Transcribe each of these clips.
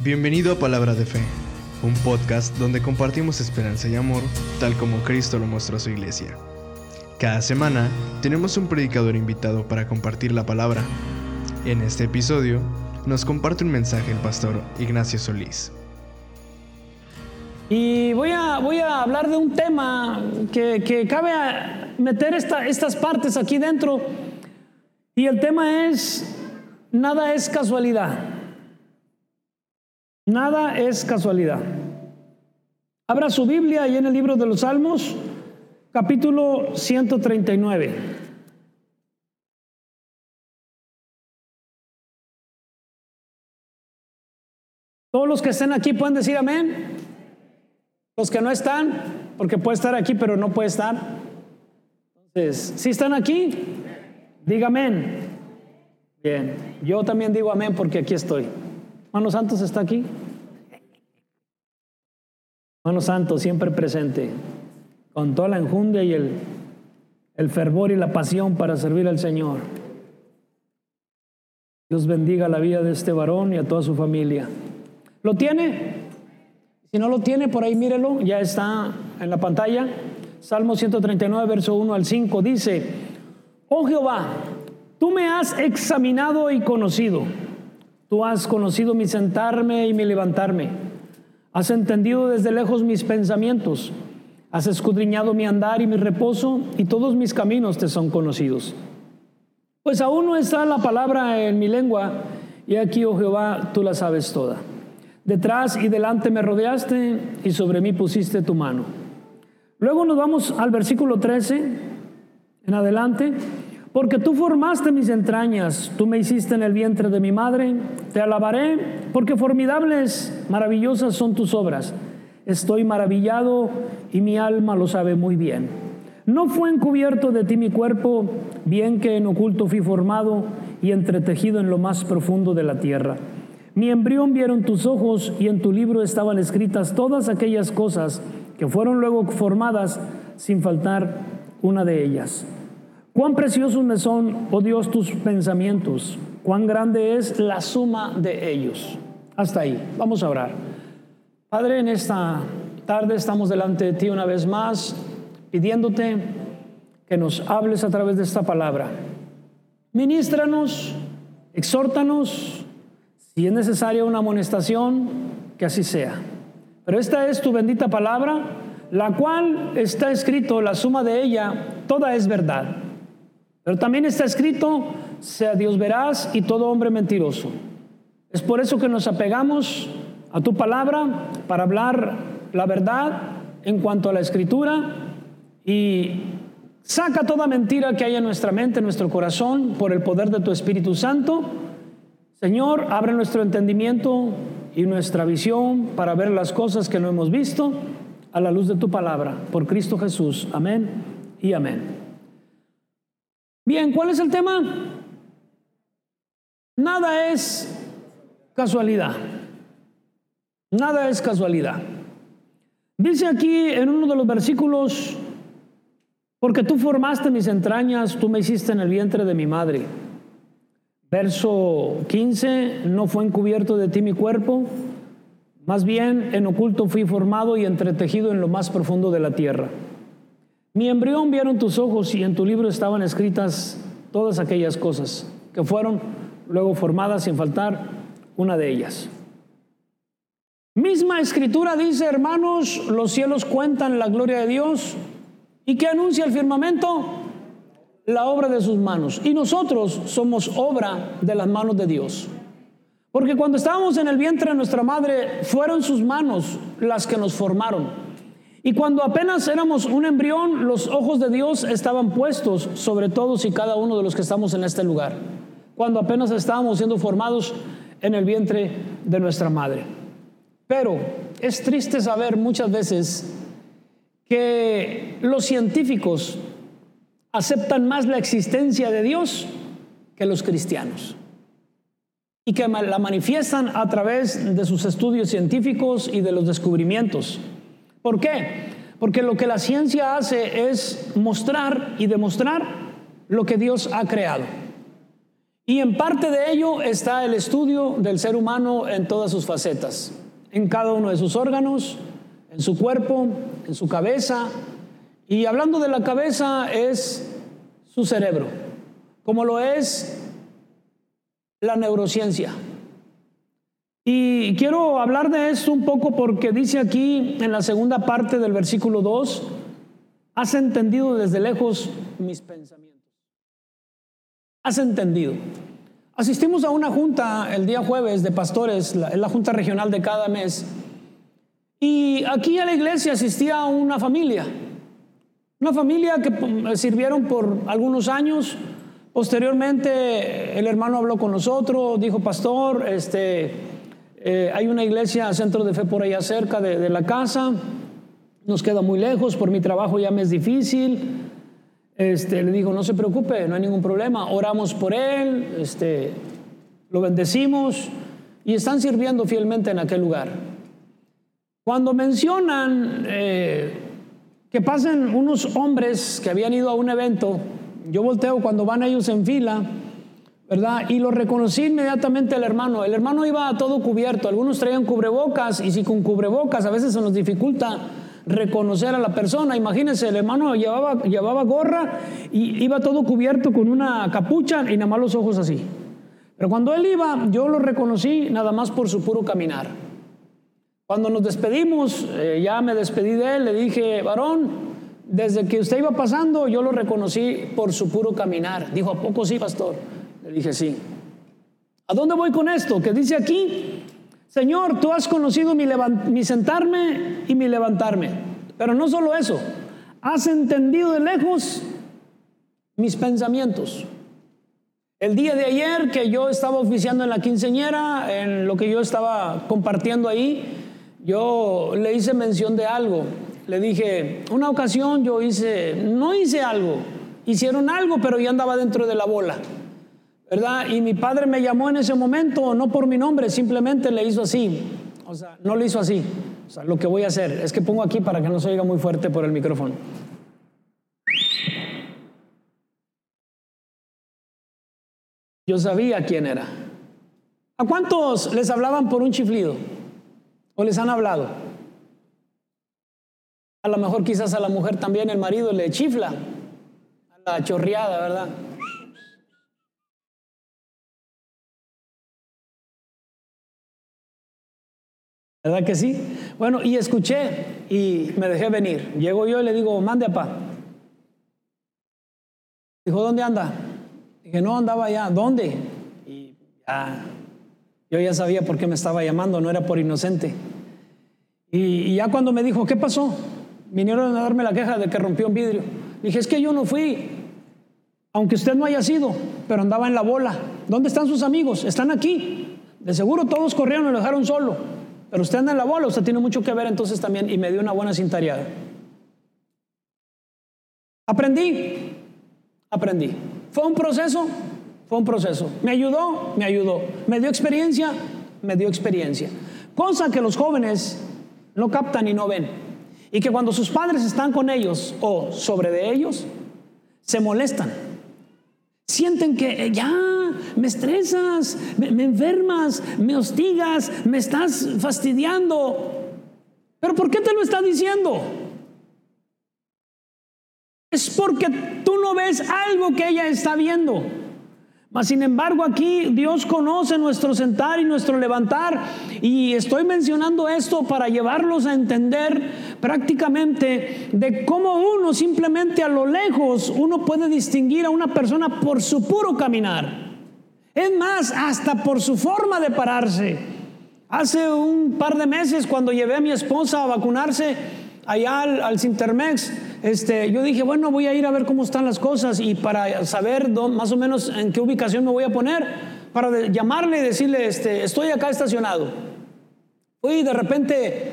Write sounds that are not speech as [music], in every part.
Bienvenido a Palabra de Fe, un podcast donde compartimos esperanza y amor, tal como Cristo lo mostró a su iglesia. Cada semana tenemos un predicador invitado para compartir la palabra. En este episodio nos comparte un mensaje el pastor Ignacio Solís. Y voy a, voy a hablar de un tema que, que cabe meter esta, estas partes aquí dentro. Y el tema es, nada es casualidad. Nada es casualidad. Abra su Biblia ahí en el libro de los Salmos, capítulo 139. Todos los que estén aquí pueden decir amén. Los que no están, porque puede estar aquí, pero no puede estar. Entonces, si están aquí, diga amén. Bien, yo también digo amén porque aquí estoy. Mano Santos está aquí. Mano Santo siempre presente, con toda la enjundia y el, el fervor y la pasión para servir al Señor. Dios bendiga la vida de este varón y a toda su familia. ¿Lo tiene? Si no lo tiene, por ahí mírelo, ya está en la pantalla. Salmo 139, verso 1 al 5 dice, Oh Jehová, tú me has examinado y conocido. Tú has conocido mi sentarme y mi levantarme. Has entendido desde lejos mis pensamientos. Has escudriñado mi andar y mi reposo, y todos mis caminos te son conocidos. Pues aún no está la palabra en mi lengua, y aquí, oh Jehová, tú la sabes toda. Detrás y delante me rodeaste, y sobre mí pusiste tu mano. Luego nos vamos al versículo 13 en adelante. Porque tú formaste mis entrañas, tú me hiciste en el vientre de mi madre, te alabaré, porque formidables, maravillosas son tus obras. Estoy maravillado y mi alma lo sabe muy bien. No fue encubierto de ti mi cuerpo, bien que en oculto fui formado y entretejido en lo más profundo de la tierra. Mi embrión vieron tus ojos y en tu libro estaban escritas todas aquellas cosas que fueron luego formadas sin faltar una de ellas. Cuán preciosos me son, oh Dios, tus pensamientos, cuán grande es la suma de ellos. Hasta ahí, vamos a orar. Padre, en esta tarde estamos delante de ti una vez más, pidiéndote que nos hables a través de esta palabra. Ministranos, exhórtanos, si es necesaria una amonestación, que así sea. Pero esta es tu bendita palabra, la cual está escrito, la suma de ella, toda es verdad. Pero también está escrito, sea Dios veraz y todo hombre mentiroso. Es por eso que nos apegamos a tu palabra para hablar la verdad en cuanto a la escritura y saca toda mentira que hay en nuestra mente, en nuestro corazón, por el poder de tu Espíritu Santo. Señor, abre nuestro entendimiento y nuestra visión para ver las cosas que no hemos visto a la luz de tu palabra. Por Cristo Jesús. Amén y amén. Bien, ¿cuál es el tema? Nada es casualidad. Nada es casualidad. Dice aquí en uno de los versículos, porque tú formaste mis entrañas, tú me hiciste en el vientre de mi madre. Verso 15, no fue encubierto de ti mi cuerpo, más bien en oculto fui formado y entretejido en lo más profundo de la tierra. Mi embrión vieron tus ojos y en tu libro estaban escritas todas aquellas cosas que fueron luego formadas sin faltar una de ellas. Misma escritura dice, hermanos, los cielos cuentan la gloria de Dios y que anuncia el firmamento la obra de sus manos. Y nosotros somos obra de las manos de Dios. Porque cuando estábamos en el vientre de nuestra madre, fueron sus manos las que nos formaron. Y cuando apenas éramos un embrión, los ojos de Dios estaban puestos sobre todos y cada uno de los que estamos en este lugar. Cuando apenas estábamos siendo formados en el vientre de nuestra madre. Pero es triste saber muchas veces que los científicos aceptan más la existencia de Dios que los cristianos y que la manifiestan a través de sus estudios científicos y de los descubrimientos. ¿Por qué? Porque lo que la ciencia hace es mostrar y demostrar lo que Dios ha creado. Y en parte de ello está el estudio del ser humano en todas sus facetas, en cada uno de sus órganos, en su cuerpo, en su cabeza. Y hablando de la cabeza es su cerebro, como lo es la neurociencia. Y quiero hablar de esto un poco porque dice aquí en la segunda parte del versículo 2, has entendido desde lejos mis pensamientos. Has entendido. Asistimos a una junta el día jueves de pastores, la, la junta regional de cada mes, y aquí a la iglesia asistía una familia, una familia que sirvieron por algunos años. Posteriormente el hermano habló con nosotros, dijo, pastor, este, eh, hay una iglesia, centro de fe por allá cerca de, la casa, nos queda muy lejos, por mi trabajo ya me es difícil. Este, le dijo, no se preocupe, no hay ningún problema, oramos por él, este, lo bendecimos y están sirviendo fielmente en aquel lugar. Cuando mencionan eh, que pasen unos hombres que habían ido a un evento, yo volteo cuando van ellos en fila, ¿verdad? Y lo reconocí inmediatamente el hermano. El hermano iba todo cubierto, algunos traían cubrebocas y si con cubrebocas a veces se nos dificulta reconocer a la persona. Imagínense, el hermano llevaba, llevaba gorra y iba todo cubierto con una capucha y nada más los ojos así. Pero cuando él iba, yo lo reconocí nada más por su puro caminar. Cuando nos despedimos, eh, ya me despedí de él, le dije, varón, desde que usted iba pasando, yo lo reconocí por su puro caminar. Dijo, ¿a poco sí, pastor? Le dije, sí. ¿A dónde voy con esto? Que dice aquí, Señor, tú has conocido mi, sentarme y mi levantarme. Pero no solo eso, has entendido de lejos mis pensamientos. El día de ayer que yo estaba oficiando en la quinceñera, en lo que yo estaba compartiendo ahí, yo le hice mención de algo. Le dije, una ocasión yo hice, no hice algo, hicieron algo, pero yo andaba dentro de la bola. ¿Verdad? Y mi padre me llamó en ese momento, no por mi nombre, simplemente le hizo así. O sea, no le hizo así. O sea, lo que voy a hacer es que pongo aquí para que no se oiga muy fuerte por el micrófono. Yo sabía quién era. ¿A cuántos les hablaban por un chiflido? ¿O les han hablado? A lo mejor quizás a la mujer también el marido le chifla, a la chorreada, ¿verdad? ¿Verdad que sí? Bueno, y escuché y me dejé venir. Llego yo y le digo, mande pa. Dijo, ¿dónde anda? Dije, no, andaba allá. ¿Dónde? Y ya yo ya sabía por qué me estaba llamando, no era por inocente. Y, ya cuando me dijo, ¿qué pasó? Vinieron a darme la queja de que rompió un vidrio. Dije, es que yo no fui, aunque usted no haya sido, pero andaba en la bola. ¿Dónde están sus amigos? Están aquí. De seguro todos corrieron y lo dejaron solo. Pero usted anda en la bola, usted tiene mucho que ver entonces también. Y me dio una buena cintareada. Aprendí, aprendí. Fue un proceso, fue un proceso. ¿Me ayudó? Me ayudó. ¿Me dio experiencia? Me dio experiencia. Cosa que los jóvenes no captan y no ven. Y que cuando sus padres están con ellos o sobre de ellos, se molestan. Sienten que eh, ya me estresas, me, me enfermas, me hostigas, me estás fastidiando. Pero ¿por qué te lo está diciendo? Es porque tú no ves algo que ella está viendo. Mas sin embargo aquí Dios conoce nuestro sentar y nuestro levantar y estoy mencionando esto para llevarlos a entender prácticamente de cómo uno simplemente a lo lejos uno puede distinguir a una persona por su puro caminar. Es más, hasta por su forma de pararse. Hace un par de meses cuando llevé a mi esposa a vacunarse allá al, Cintermex, este, yo dije, bueno, voy a ir a ver cómo están las cosas y para saber más o menos en qué ubicación me voy a poner, para llamarle y decirle, este, estoy acá estacionado. Fui de repente,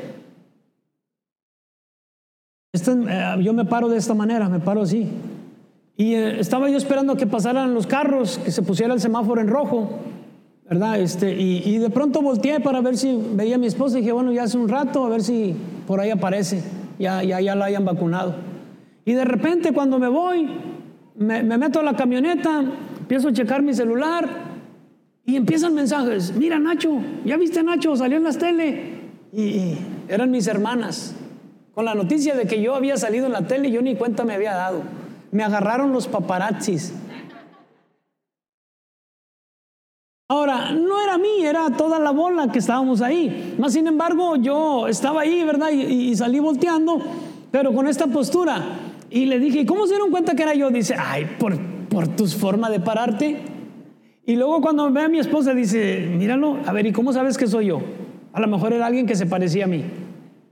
este, eh, yo me paro de esta manera, me paro así. Y eh, estaba yo esperando que pasaran los carros, que se pusiera el semáforo en rojo, ¿verdad? Este, y, y de pronto volteé para ver si veía a mi esposa y dije, bueno, ya hace un rato, a ver si por ahí aparece, ya, ya, ya la hayan vacunado. Y de repente cuando me voy, me, meto a la camioneta, empiezo a checar mi celular empiezan mensajes, mira Nacho, ¿ya viste Nacho? Salió en las tele. Y eran mis hermanas. Con la noticia de que yo había salido en la tele, yo ni cuenta me había dado. Me agarraron los paparazzis. Ahora, no era mí, era toda la bola que estábamos ahí. Más sin embargo, yo estaba ahí, ¿verdad? Y, salí volteando, pero con esta postura. Y le dije, ¿cómo se dieron cuenta que era yo? Dice, ay, por, por tu forma de pararte. Y luego cuando ve a mi esposa, dice, míralo, a ver, ¿y cómo sabes que soy yo? A lo mejor era alguien que se parecía a mí.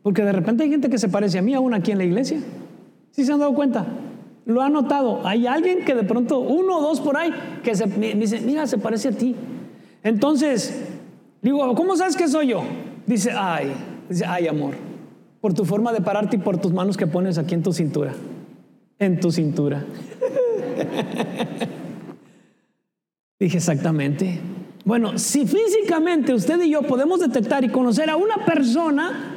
Porque de repente hay gente que se parece a mí aún aquí en la iglesia. ¿Sí se han dado cuenta? Lo han notado. Hay alguien que de pronto, uno o dos por ahí, que se, me dice, mira, se parece a ti. Entonces, digo, ¿cómo sabes que soy yo? Dice, ay, dice, ay, amor, por tu forma de pararte y por tus manos que pones aquí en tu cintura. En tu cintura. [laughs] Dije, exactamente. Bueno, si físicamente usted y yo podemos detectar y conocer a una persona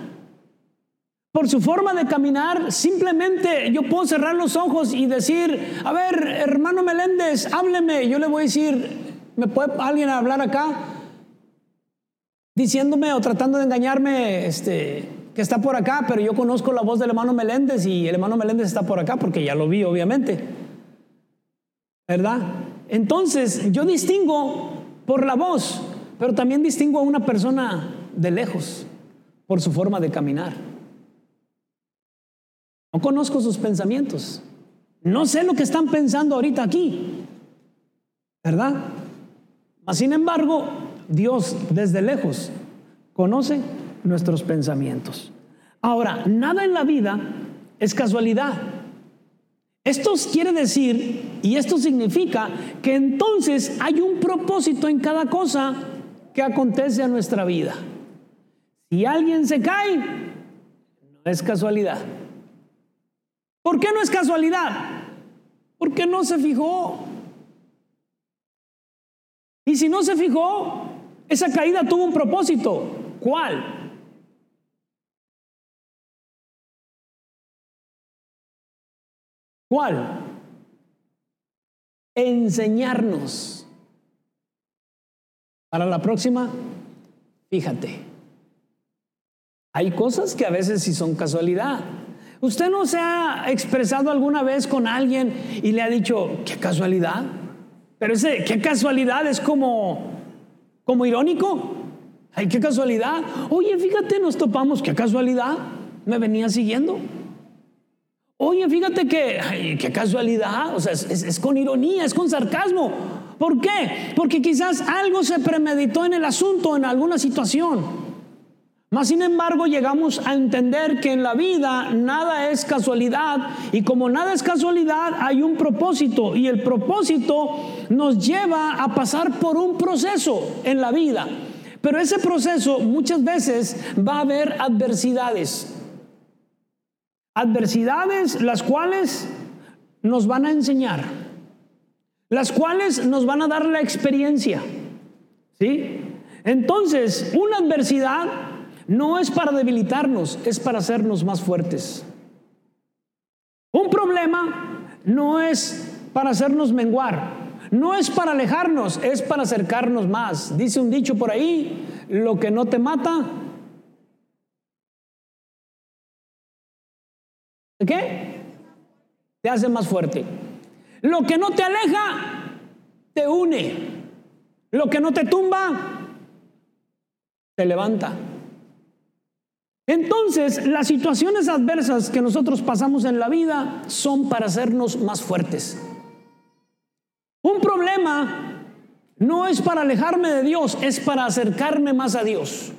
por su forma de caminar, simplemente yo puedo cerrar los ojos y decir, a ver, hermano Meléndez, hábleme. Yo le voy a decir, ¿Me puede alguien hablar acá? Diciéndome o tratando de engañarme este, que está por acá, pero yo conozco la voz del hermano Meléndez y el hermano Meléndez está por acá porque ya lo vi, obviamente. ¿Verdad? Entonces, yo distingo por la voz, pero también distingo a una persona de lejos por su forma de caminar. No conozco sus pensamientos. No sé lo que están pensando ahorita aquí. ¿Verdad? Sin embargo, Dios desde lejos conoce nuestros pensamientos. Ahora, nada en la vida es casualidad. Esto quiere decir, y esto significa, que entonces hay un propósito en cada cosa que acontece a nuestra vida. Si alguien se cae, no es casualidad. ¿Por qué no es casualidad? Porque no se fijó y si no se fijó, esa caída tuvo un propósito. ¿Cuál? ¿Cuál? Enseñarnos. Para la próxima, fíjate. Hay cosas que a veces sí son casualidad. ¿Usted no se ha expresado alguna vez con alguien y le ha dicho, qué casualidad? Pero ese, qué casualidad, es como, como irónico. Ay, qué casualidad. Oye, fíjate, nos topamos, qué casualidad. Me venía siguiendo. Oye, fíjate que, qué casualidad. O sea, es con ironía, es con sarcasmo. ¿Por qué? Porque quizás algo se premeditó en el asunto, en alguna situación. Mas, sin embargo, llegamos a entender que en la vida nada es casualidad y como nada es casualidad, hay un propósito y el propósito nos lleva a pasar por un proceso en la vida. Pero ese proceso muchas veces va a haber adversidades. Adversidades las cuales nos van a enseñar, las cuales nos van a dar la experiencia. ¿Sí? Entonces, una adversidad no es para debilitarnos, es para hacernos más fuertes. Un problema no es para hacernos menguar, no es para alejarnos, es para acercarnos más. Dice un dicho por ahí, lo que no te mata, ¿qué? Te hace más fuerte. Lo que no te aleja, te une. Lo que no te tumba, te levanta. Entonces, las situaciones adversas que nosotros pasamos en la vida son para hacernos más fuertes. Un problema no es para alejarme de Dios, es para acercarme más a Dios.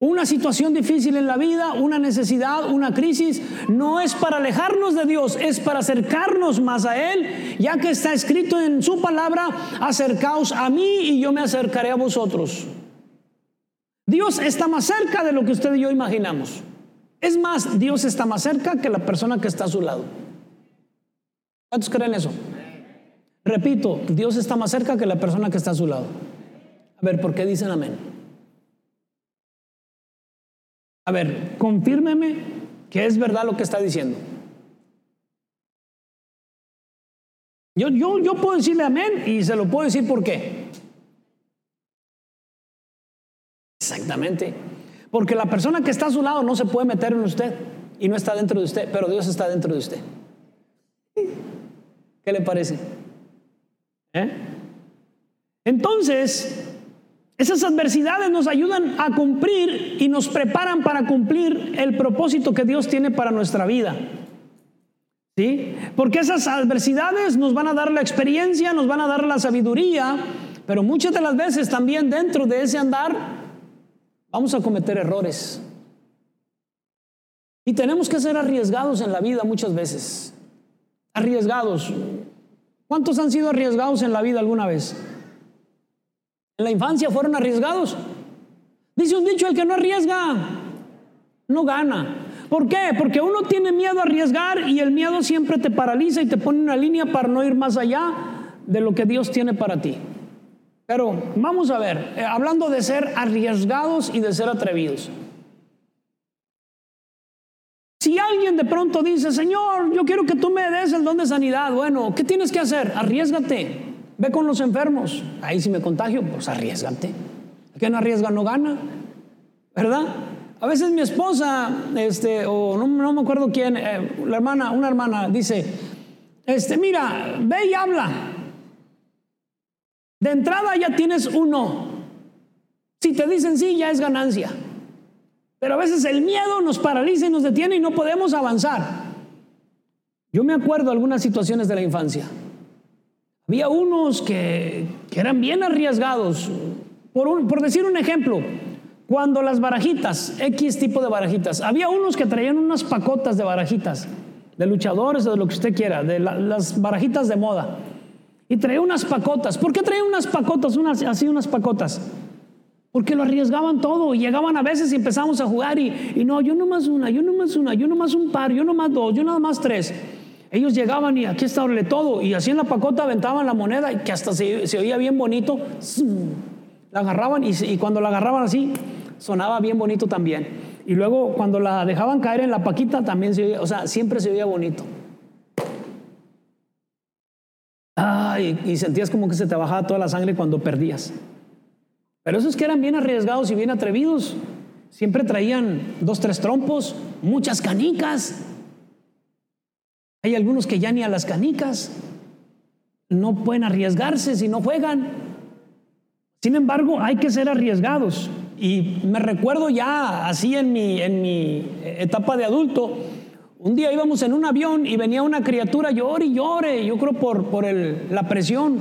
Una situación difícil en la vida, una necesidad, una crisis, no es para alejarnos de Dios, es para acercarnos más a Él, ya que está escrito en su palabra, acercaos a mí y yo me acercaré a vosotros. Dios está más cerca de lo que usted y yo imaginamos. Es más, Dios está más cerca que la persona que está a su lado. ¿Cuántos creen eso? Repito, Dios está más cerca que la persona que está a su lado. A ver, ¿por qué dicen amén? A ver, confírmeme que es verdad lo que está diciendo. Yo, yo, yo puedo decirle amén y se lo puedo decir por qué. Porque la persona que está a su lado no se puede meter en usted y no está dentro de usted, pero Dios está dentro de usted. ¿Qué le parece? ¿Eh? Entonces, esas adversidades nos ayudan a cumplir y nos preparan para cumplir el propósito que Dios tiene para nuestra vida. ¿Sí? Porque esas adversidades nos van a dar la experiencia, nos van a dar la sabiduría, pero muchas de las veces también dentro de ese andar vamos a cometer errores. Y tenemos que ser arriesgados en la vida muchas veces. Arriesgados. ¿Cuántos han sido arriesgados en la vida alguna vez? En la infancia fueron arriesgados. Dice un dicho, el que no arriesga, no gana. ¿Por qué? Porque uno tiene miedo a arriesgar y el miedo siempre te paraliza y te pone una línea para no ir más allá de lo que Dios tiene para ti. Pero vamos a ver, eh, hablando de ser arriesgados y de ser atrevidos. Si alguien de pronto dice, Señor, yo quiero que tú me des el don de sanidad, bueno, ¿qué tienes que hacer? Arriesgate, ve con los enfermos. Ahí si me contagio, pues arriesgate. El que no arriesga no gana, ¿verdad? A veces mi esposa, este, o no, me acuerdo quién, eh, la hermana, una hermana dice, este, mira, ve y habla. De entrada ya tienes uno. Si te dicen sí, ya es ganancia. Pero a veces el miedo nos paraliza y nos detiene y no podemos avanzar. Yo me acuerdo algunas situaciones de la infancia. Había unos que, eran bien arriesgados. Por, por decir un ejemplo, cuando las barajitas, X tipo de barajitas, había unos que traían unas pacotas de barajitas, de luchadores o de lo que usted quiera, de las barajitas de moda. Y traía unas pacotas. ¿Por qué traía unas pacotas? Unas, así unas pacotas. Porque lo arriesgaban todo y llegaban a veces y empezamos a jugar y, y no, yo no más una, yo no más una, yo no más un par, yo no más dos, yo nada más tres. Ellos llegaban y aquí está todo y así en la pacota aventaban la moneda y que hasta se, se oía bien bonito. La agarraban y, y, cuando la agarraban así sonaba bien bonito también. Y luego cuando la dejaban caer en la paquita también se oía, o sea, siempre se oía bonito. Y sentías como que se te bajaba toda la sangre cuando perdías. Pero esos que eran bien arriesgados y bien atrevidos, siempre traían dos, tres trompos, muchas canicas. Hay algunos que ya ni a las canicas no pueden arriesgarse si no juegan. Sin embargo, hay que ser arriesgados. Y me recuerdo ya así en mi, en mi etapa de adulto, un día íbamos en un avión y venía una criatura llore y llore, yo creo por, por el, la presión.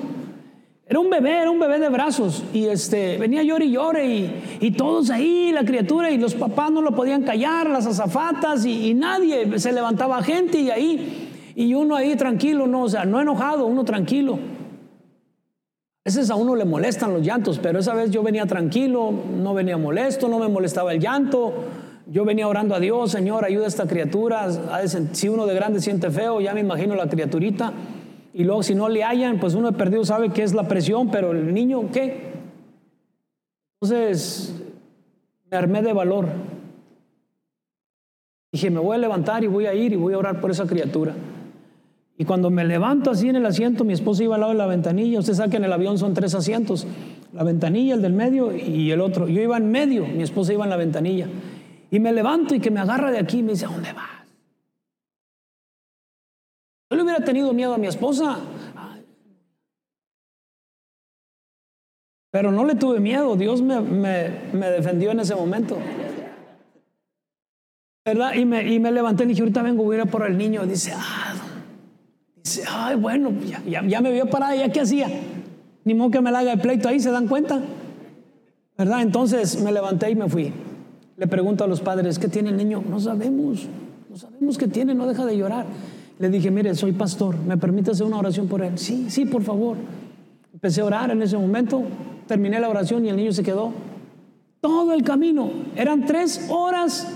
Era un bebé, era un bebé de brazos y este, venía llore y llore y, y, todos ahí, la criatura y los papás no lo podían callar, las azafatas y, nadie, se levantaba gente y ahí, y uno ahí tranquilo, no, o sea, no enojado, uno tranquilo. A veces a uno le molestan los llantos, pero esa vez yo venía tranquilo, no venía molesto, no me molestaba el llanto. Yo venía orando a Dios, Señor, ayuda a esta criatura. Si uno de grande siente feo, ya me imagino la criaturita. Y luego si no le hallan, pues uno de perdido sabe qué es la presión, pero el niño, ¿qué? Entonces me armé de valor. Dije, me voy a levantar y voy a ir y voy a orar por esa criatura. Y cuando me levanto así en el asiento, mi esposa iba al lado de la ventanilla. Usted sabe que en el avión son tres asientos. La ventanilla, el del medio y el otro. Yo iba en medio, mi esposa iba en la ventanilla. Y me levanto y que me agarra de aquí y me dice, ¿a dónde vas? Yo le hubiera tenido miedo a mi esposa. Pero no le tuve miedo, Dios me, me, defendió en ese momento. ¿Verdad? Y me, y me, levanté y dije, ahorita vengo, voy a ir por el niño. Dice, ah, dice, ay, bueno, ya, ya, me vio parada, ¿ya qué hacía? Ni modo que me la haga el pleito ahí, ¿se dan cuenta? ¿Verdad? Entonces me levanté y me fui. Le pregunto a los padres, ¿qué tiene el niño? No sabemos, no sabemos qué tiene, no deja de llorar. Le dije, mire, soy pastor, ¿me permite hacer una oración por él? Sí, sí, por favor. Empecé a orar en ese momento, terminé la oración y el niño se quedó. Todo el camino, eran tres horas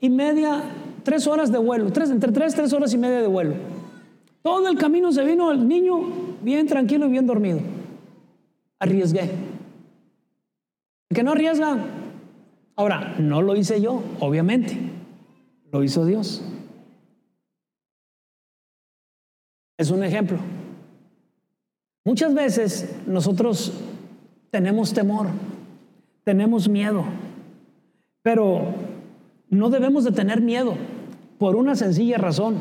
y media, tres horas de vuelo, tres, entre tres, tres horas y media de vuelo. Todo el camino se vino el niño bien tranquilo y bien dormido. Arriesgué. ¿El que no arriesga? Ahora, no lo hice yo, obviamente, lo hizo Dios. Es un ejemplo. Muchas veces nosotros tenemos temor, tenemos miedo, Pero no debemos de tener miedo por una sencilla razón,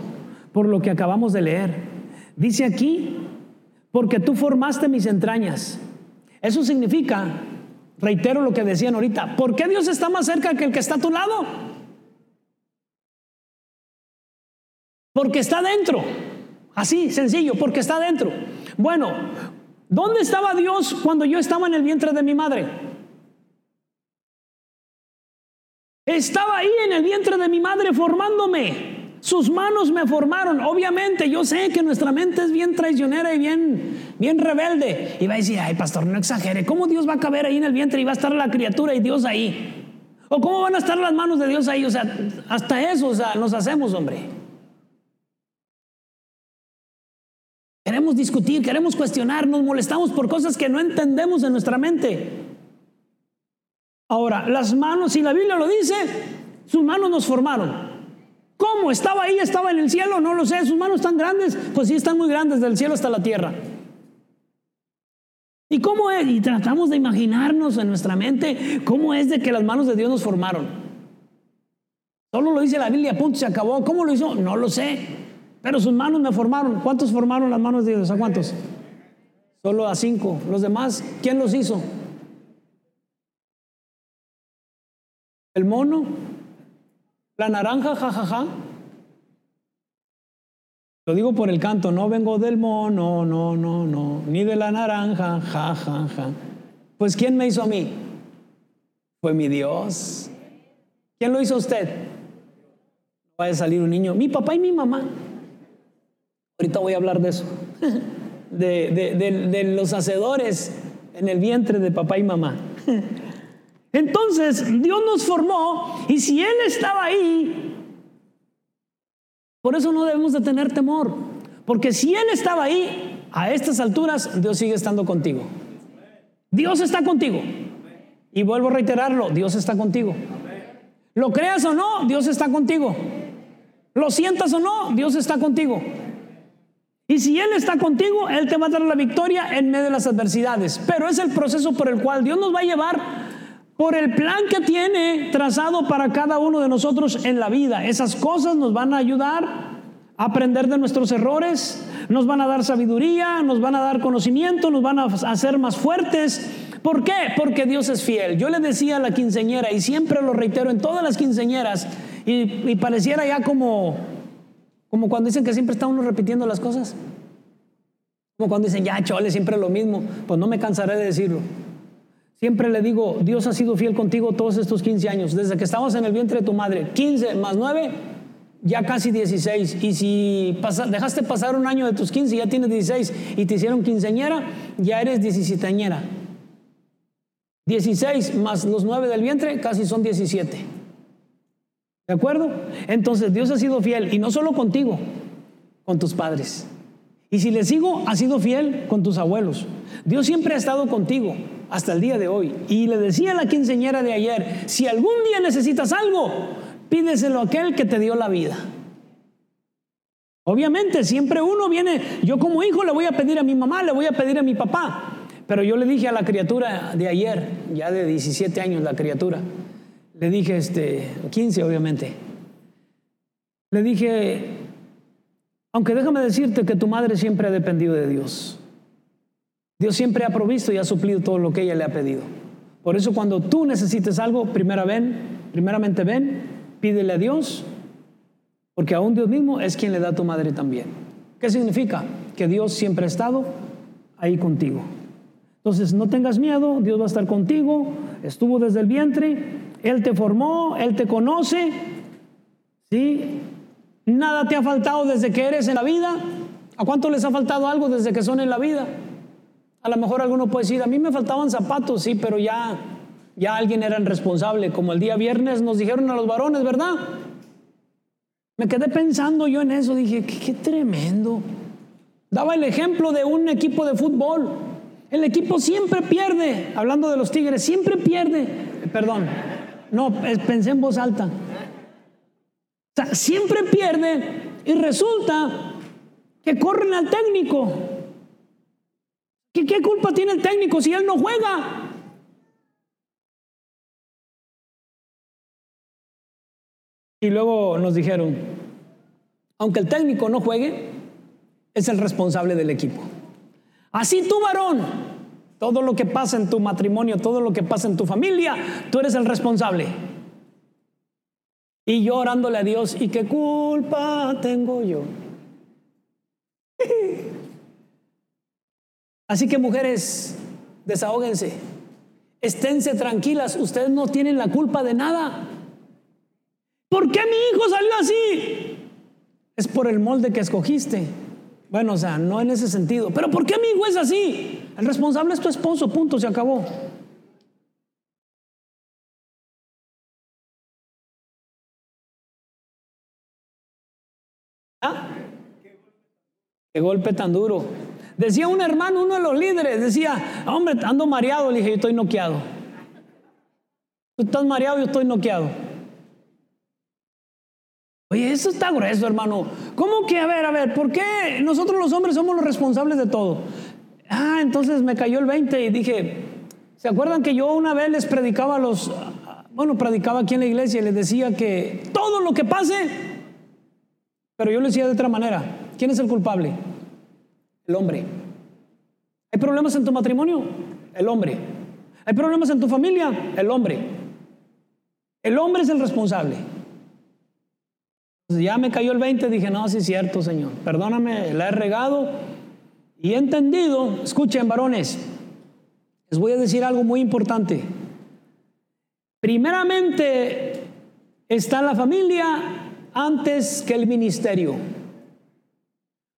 por lo que acabamos de leer. Dice aquí, porque tú formaste mis entrañas. Eso significa, reitero lo que decían ahorita, ¿por qué Dios está más cerca que el que está a tu lado? Porque está dentro. Así, sencillo, porque está dentro. Bueno, ¿dónde estaba Dios cuando yo estaba en el vientre de mi madre? Estaba ahí en el vientre de mi madre formándome. Sus manos me formaron. Obviamente, yo sé que nuestra mente es bien traicionera y bien, bien rebelde. Y va a decir, ay, pastor, no exagere. ¿Cómo Dios va a caber ahí en el vientre y va a estar la criatura y Dios ahí? ¿O cómo van a estar las manos de Dios ahí? O sea, hasta eso o sea, nos hacemos, hombre. Queremos discutir, queremos cuestionar, nos molestamos por cosas que no entendemos en nuestra mente. Ahora, las manos, si la Biblia lo dice, sus manos nos formaron. ¿Cómo? ¿Estaba ahí? ¿Estaba en el cielo? No lo sé. ¿Sus manos están grandes? Pues sí, están muy grandes, del cielo hasta la tierra. ¿Y cómo es? Y tratamos de imaginarnos en nuestra mente cómo es de que las manos de Dios nos formaron. Solo lo dice la Biblia, punto, se acabó. ¿Cómo lo hizo? No lo sé. Pero sus manos me formaron. ¿Cuántos formaron las manos de Dios? ¿A cuántos? Solo a cinco. Los demás, ¿quién los hizo? El mono, la naranja, jajaja. Ja, ja. Lo digo por el canto, no vengo del mono, no, no, no, ni de la naranja, jajaja. Ja, pues ¿quién me hizo a mí? Fue mi Dios. ¿Quién lo hizo a usted? Va a salir un niño, mi papá y mi mamá. Ahorita voy a hablar de eso, [laughs] de, los hacedores en el vientre de papá y mamá. [laughs] Entonces, Dios nos formó y si Él estaba ahí, por eso no debemos de tener temor, porque si Él estaba ahí, a estas alturas, Dios sigue estando contigo. Dios está contigo. Y vuelvo a reiterarlo, Dios está contigo. Lo creas o no, Dios está contigo. Lo sientas o no, Dios está contigo. Y si Él está contigo, Él te va a dar la victoria en medio de las adversidades. Pero es el proceso por el cual Dios nos va a llevar por el plan que tiene trazado para cada uno de nosotros en la vida. Esas cosas nos van a ayudar a aprender de nuestros errores, nos van a dar sabiduría, nos van a dar conocimiento, nos van a hacer más fuertes. ¿Por qué? Porque Dios es fiel. Yo le decía a la quinceñera, y siempre lo reitero en todas las quinceñeras, y, pareciera ya como como cuando dicen que siempre está uno repitiendo las cosas. Como cuando dicen, ya, chole, siempre lo mismo. Pues no me cansaré de decirlo. Siempre le digo, Dios ha sido fiel contigo todos estos 15 años. Desde que estabas en el vientre de tu madre. 15 más 9, ya casi 16. Y si dejaste pasar un año de tus 15, ya tienes 16 y te hicieron quinceñera, ya eres 17 16 más los 9 del vientre, casi son 17. ¿De acuerdo? Entonces Dios ha sido fiel y no solo contigo, con tus padres. Y si le sigo, ha sido fiel con tus abuelos. Dios siempre ha estado contigo hasta el día de hoy. Y le decía a la quinceñera de ayer, si algún día necesitas algo, pídeselo a aquel que te dio la vida. Obviamente, siempre uno viene, yo como hijo le voy a pedir a mi mamá, le voy a pedir a mi papá. Pero yo le dije a la criatura de ayer, ya de 17 años la criatura, le dije, este, 15 obviamente, le dije, aunque déjame decirte que tu madre siempre ha dependido de Dios. Dios siempre ha provisto y ha suplido todo lo que ella le ha pedido. Por eso cuando tú necesites algo, primera ven, primeramente ven, pídele a Dios, porque aún Dios mismo es quien le da a tu madre también. ¿Qué significa? Que Dios siempre ha estado ahí contigo. Entonces no tengas miedo, Dios va a estar contigo, estuvo desde el vientre, él te formó, Él te conoce, ¿sí? Nada te ha faltado desde que eres en la vida. ¿A cuánto les ha faltado algo desde que son en la vida? A lo mejor alguno puede decir, a mí me faltaban zapatos, sí, pero ya, ya alguien era responsable, como el día viernes nos dijeron a los varones, ¿verdad? Me quedé pensando yo en eso, dije, qué, qué tremendo. Daba el ejemplo de un equipo de fútbol. El equipo siempre pierde, hablando de los Tigres, siempre pierde, perdón, no, pensé en voz alta. O sea, siempre pierde y resulta que corren al técnico. ¿Qué, ¿Qué culpa tiene el técnico si él no juega? Y luego nos dijeron, aunque el técnico no juegue, es el responsable del equipo. Así tú, varón, todo lo que pasa en tu matrimonio, todo lo que pasa en tu familia, tú eres el responsable. Y yo orándole a Dios, ¿y qué culpa tengo yo? [laughs] Así que mujeres, desahóguense, esténse tranquilas, ustedes no tienen la culpa de nada. ¿Por qué mi hijo salió así? Es por el molde que escogiste. Bueno, o sea, no en ese sentido. Pero ¿por qué mi hijo es así? El responsable es tu esposo, punto, se acabó. ¿Ah? Qué golpe tan duro. Decía un hermano, uno de los líderes, decía, hombre, ando mareado. Le dije, yo estoy noqueado. Tú estás mareado, yo estoy noqueado. Oye, eso está grueso, hermano. ¿Cómo que, a ver, a ver, ¿por qué nosotros los hombres somos los responsables de todo? Ah, entonces me cayó el 20 y dije, ¿se acuerdan que yo una vez les predicaba a los, bueno, predicaba aquí en la iglesia y les decía que todo lo que pase, pero yo les decía de otra manera, ¿quién es el culpable? El hombre. ¿Hay problemas en tu matrimonio? El hombre. ¿Hay problemas en tu familia? El hombre. El hombre es el responsable. Ya me cayó el 20, dije, no, sí es cierto, Señor. Perdóname, la he regado y he entendido. Escuchen, varones, les voy a decir algo muy importante. Primeramente está la familia antes que el ministerio.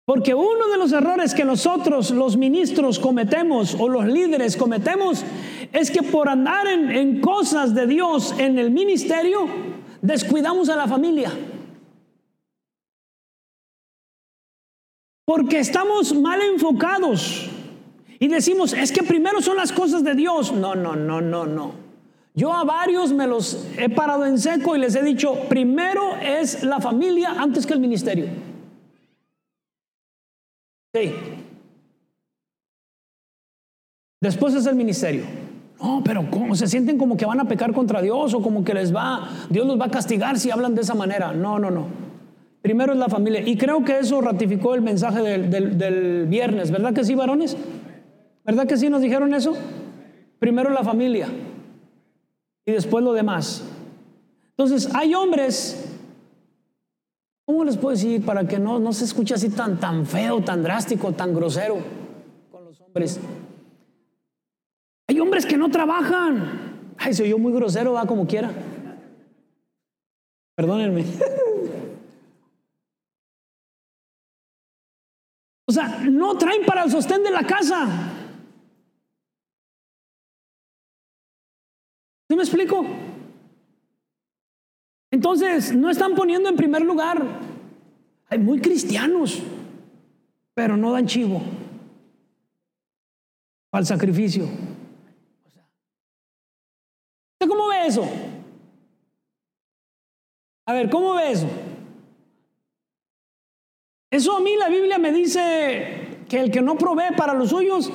Porque uno de los errores que nosotros los ministros cometemos o los líderes cometemos es que por andar en, cosas de Dios en el ministerio, descuidamos a la familia. Porque estamos mal enfocados y decimos, es que primero son las cosas de Dios. No, no, no, no, no. Yo a varios me los he parado en seco y les he dicho, primero es la familia antes que el ministerio. Después es el ministerio. No, pero ¿cómo? Se sienten como que van a pecar contra Dios o como que les va, Dios los va a castigar si hablan de esa manera. No, no, no. Primero es la familia. Y creo que eso ratificó el mensaje del, viernes, ¿verdad que sí, varones? ¿Verdad que sí nos dijeron eso? Primero la familia y después lo demás. Entonces, hay hombres, ¿cómo les puedo decir para que no, no se escuche así tan, tan feo, tan drástico, tan grosero con los hombres? Hay hombres que no trabajan. Ay, soy yo muy grosero, va como quiera. Perdónenme. [laughs] O sea, no traen para el sostén de la casa. ¿Sí me explico? Entonces, no están poniendo en primer lugar. Hay muy cristianos, pero no dan chivo al sacrificio. ¿Usted cómo ve eso? A ver, ¿cómo ve eso? Eso a mí la Biblia me dice que el que no provee para los suyos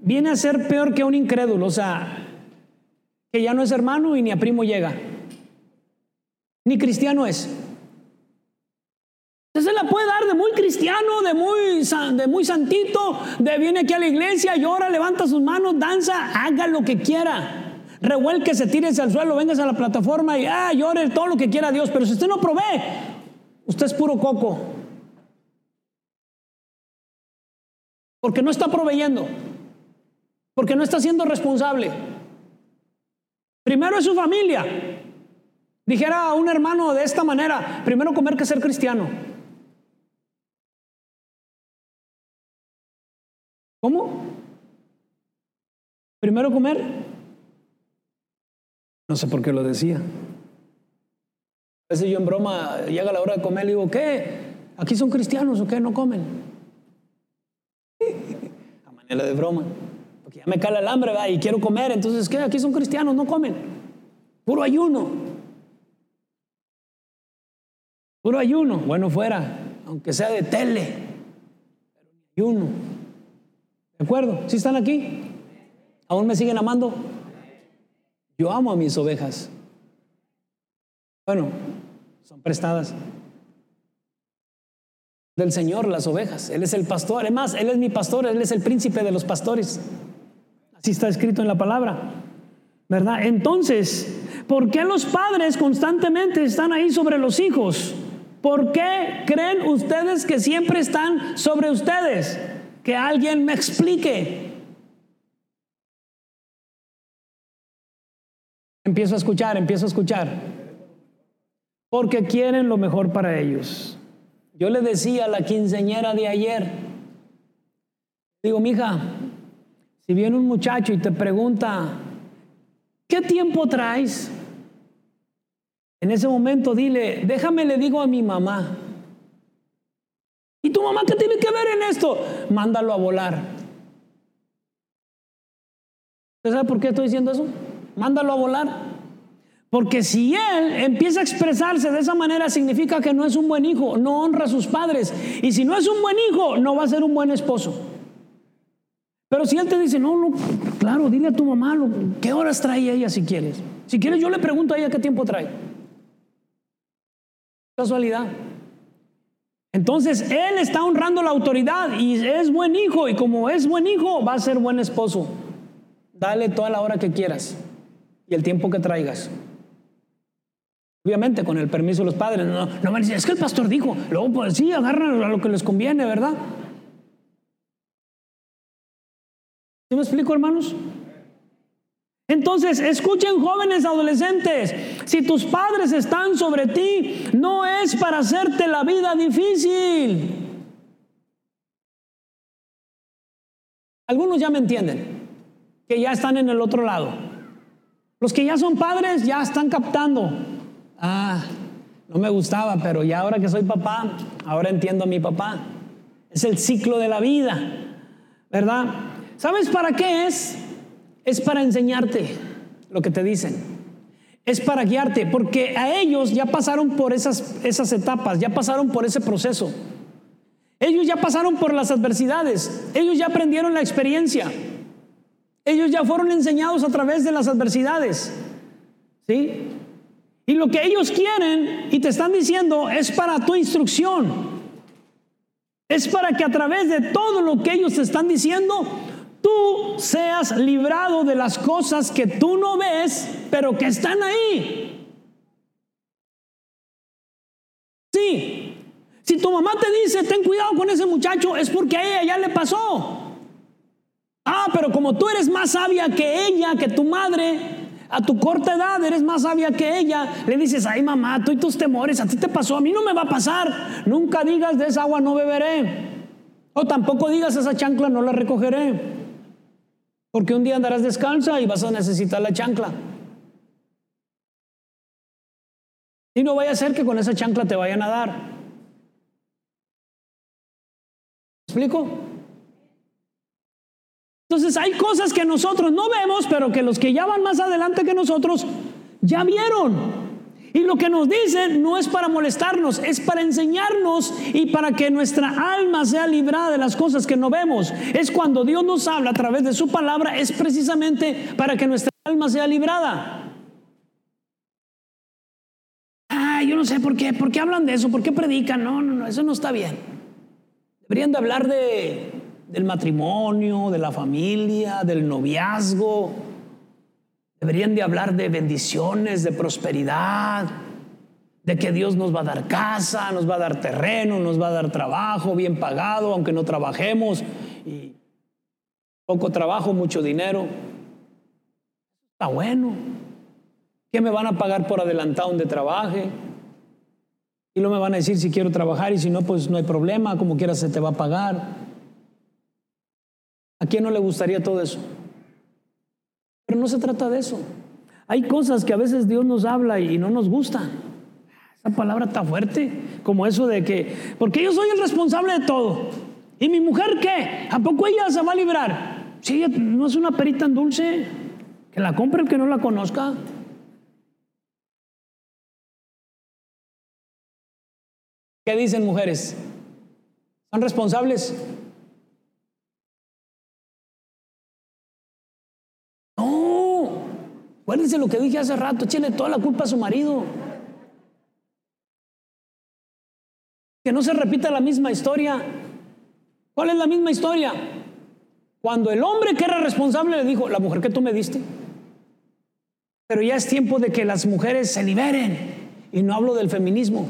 viene a ser peor que un incrédulo, o sea, que ya no es hermano y ni a primo llega, ni cristiano es. Se la puede dar de muy cristiano, de muy, de muy santito, de viene aquí a la iglesia, llora, levanta sus manos, danza, haga lo que quiera. se tírese al suelo, véngase a la plataforma y ah, llore todo lo que quiera Dios. Pero si usted no provee, usted es puro coco. Porque no está proveyendo. Porque no está siendo responsable. Primero es su familia. Dijera a un hermano de esta manera, primero comer que ser cristiano. ¿Cómo? Primero comer. No sé por qué lo decía. A veces yo en broma llega la hora de comer y digo, ¿qué? ¿Aquí son cristianos o qué? ¿No comen? A manera de broma. Porque ya me cala el hambre, y quiero comer. Entonces, ¿qué? Aquí son cristianos, no comen. Puro ayuno. Puro ayuno. Bueno, fuera. Aunque sea de tele. Pero ayuno. ¿De acuerdo? ¿Sí están aquí? ¿Aún me siguen amando? Yo amo a mis ovejas. Bueno, son prestadas. Del Señor las ovejas. Él es el pastor. Además, Él es mi pastor, Él es el príncipe de los pastores. Así está escrito en la palabra. ¿Verdad? Entonces, ¿por qué los padres constantemente están ahí sobre los hijos? ¿Por qué creen ustedes que siempre están sobre ustedes? Que alguien me explique. Empiezo a escuchar, empiezo a escuchar. Porque quieren lo mejor para ellos. Yo le decía a la quinceñera de ayer, digo, mija, si viene un muchacho y te pregunta, ¿qué tiempo traes? En ese momento dile, déjame le digo a mi mamá. ¿Y tu mamá qué tiene que ver en esto? Mándalo a volar. ¿Usted sabe por qué estoy diciendo eso? Mándalo a volar. Porque si él empieza a expresarse de esa manera, significa que no es un buen hijo, no honra a sus padres. Y si no es un buen hijo, no va a ser un buen esposo. Pero si él te dice, no, no, claro, dile a tu mamá, ¿qué horas trae ella si quieres? Si quieres, yo le pregunto a ella qué tiempo trae. Casualidad. Entonces, él está honrando la autoridad y es buen hijo. Y como es buen hijo, va a ser buen esposo. Dale toda la hora que quieras y el tiempo que traigas. Obviamente, con el permiso de los padres. No, no me dicen, es que el pastor dijo. Luego, pues sí, agarran a lo que les conviene, ¿verdad? ¿Sí me explico, hermanos? Entonces, escuchen jóvenes adolescentes, si tus padres están sobre ti, no es para hacerte la vida difícil. Algunos ya me entienden, que ya están en el otro lado. Los que ya son padres ya están captando. Ah, no me gustaba, pero ya ahora que soy papá, ahora entiendo a mi papá. Es el ciclo de la vida, ¿verdad? ¿Sabes para qué es? Es para enseñarte lo que te dicen. Es para guiarte, porque a ellos ya pasaron por esas, esas etapas, ya pasaron por ese proceso. Ellos ya pasaron por las adversidades, ellos ya aprendieron la experiencia, ellos ya fueron enseñados a través de las adversidades. ¿Sí? Y lo que ellos quieren y te están diciendo es para tu instrucción. Es para que a través de todo lo que ellos te están diciendo, tú seas librado de las cosas que tú no ves, pero que están ahí. Sí, si tu mamá te dice, ten cuidado con ese muchacho, es porque a ella ya le pasó. Ah, pero como tú eres más sabia que ella, que tu madre, a tu corta edad eres más sabia que ella, le dices, ay mamá, tú y tus temores, a ti te pasó, a mí no me va a pasar. Nunca digas, de esa agua no beberé. O tampoco digas, esa chancla no la recogeré. Porque un día andarás descalza y vas a necesitar la chancla. Y no vaya a ser que con esa chancla te vayan a dar. ¿Me explico? Entonces hay cosas que nosotros no vemos, pero que los que ya van más adelante que nosotros ya vieron. Y lo que nos dicen no es para molestarnos, es para enseñarnos y para que nuestra alma sea librada de las cosas que no vemos. Es cuando Dios nos habla a través de su palabra, es precisamente para que nuestra alma sea librada. Ah, yo no sé por qué, por qué hablan de eso, por qué predican. No, no, no, eso no está bien. Deberían de hablar de, del matrimonio, de la familia, del noviazgo Deberían de hablar de bendiciones, de prosperidad, de que Dios nos va a dar casa, nos va a dar terreno, nos va a dar trabajo bien pagado, aunque no trabajemos. Y poco trabajo, mucho dinero. Está bueno. ¿Qué me van a pagar por adelantado donde trabaje? Y no me van a decir si quiero trabajar y si no, pues no hay problema, como quiera se te va a pagar. ¿A quién no le gustaría todo eso? Pero no se trata de eso. Hay cosas que a veces Dios nos habla y no nos gustan. Esa palabra está fuerte, como eso de que, porque yo soy el responsable de todo. ¿Y mi mujer qué? ¿A poco ella se va a librar? Ella no es una perita tan dulce, que la compre el que no la conozca. ¿Qué dicen mujeres? ¿Son responsables? Acuérdense lo que dije hace rato, échale toda la culpa a su marido. Que no se repita la misma historia. ¿Cuál es la misma historia? Cuando el hombre que era responsable le dijo, la mujer que tú me diste. Pero ya es tiempo de que las mujeres se liberen. Y no hablo del feminismo.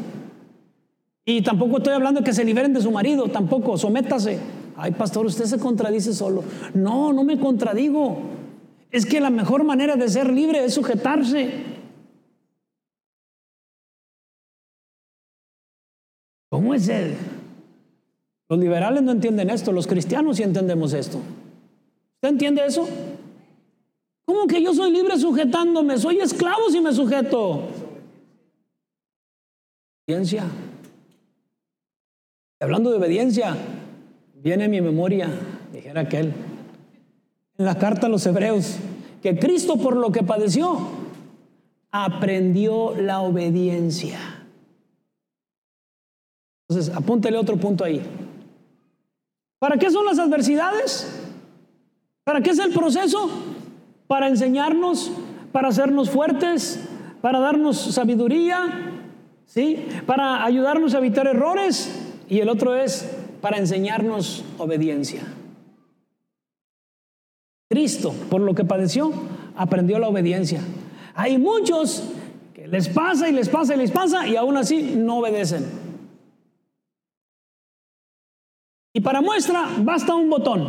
Y tampoco estoy hablando de que se liberen de su marido, tampoco, sométase. Ay, pastor, usted se contradice solo. No, no me contradigo. Es que la mejor manera de ser libre es sujetarse. ¿Cómo es él? Los liberales no entienden esto, los cristianos sí entendemos esto. ¿Usted entiende eso? ¿Cómo que yo soy libre sujetándome? Soy esclavo si me sujeto. Obediencia. Hablando de obediencia, viene a mi memoria, dijera aquel, en la carta a los hebreos, que Cristo por lo que padeció, aprendió la obediencia. Entonces, apúntele otro punto ahí. ¿Para qué son las adversidades? ¿Para qué es el proceso? Para enseñarnos, para hacernos fuertes, para darnos sabiduría, ¿sí? Para ayudarnos a evitar errores y el otro es para enseñarnos obediencia. Cristo, por lo que padeció, aprendió la obediencia. Hay muchos que les pasa y les pasa y les pasa y aún así no obedecen. Y para muestra basta un botón.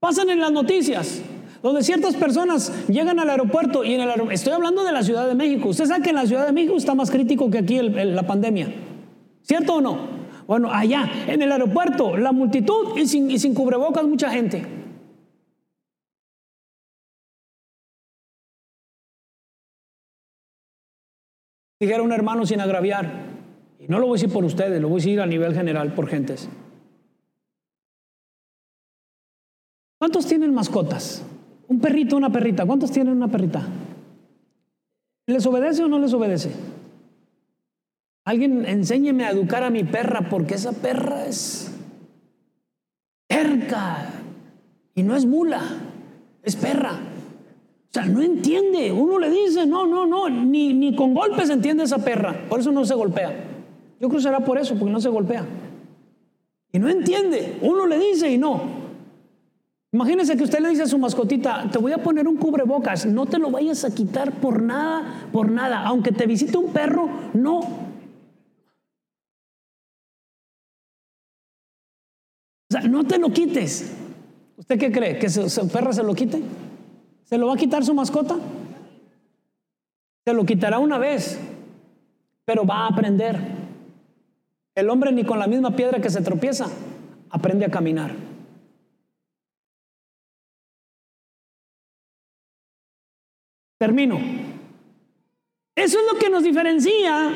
Pasan en las noticias donde ciertas personas llegan al aeropuerto y en el estoy hablando de la Ciudad de México. Usted sabe que en la Ciudad de México está más crítico que aquí la pandemia. ¿Cierto o no? Bueno, allá, en el aeropuerto, la multitud y sin, y sin cubrebocas mucha gente. Dijera un hermano sin agraviar, y no lo voy a decir por ustedes, lo voy a decir a nivel general por gentes. ¿Cuántos tienen mascotas? Un perrito, una perrita. ¿Cuántos tienen una perrita? ¿Les obedece o no les obedece? Alguien enséñeme a educar a mi perra porque esa perra es terca y no es mula, es perra. O sea, no entiende. Uno le dice, no, no, no, ni, ni con golpes entiende esa perra. Por eso no se golpea. Yo creo que será por eso, porque no se golpea. Y no entiende. Uno le dice y no. Imagínese que usted le dice a su mascotita, te voy a poner un cubrebocas, no te lo vayas a quitar por nada, por nada. Aunque te visite un perro, no no te lo quites. ¿Usted qué cree? ¿Que su, perra se lo quite? ¿Se lo va a quitar su mascota? Se lo quitará una vez, pero va a aprender. El hombre ni con la misma piedra que se tropieza aprende a caminar. Termino. Eso es lo que nos diferencia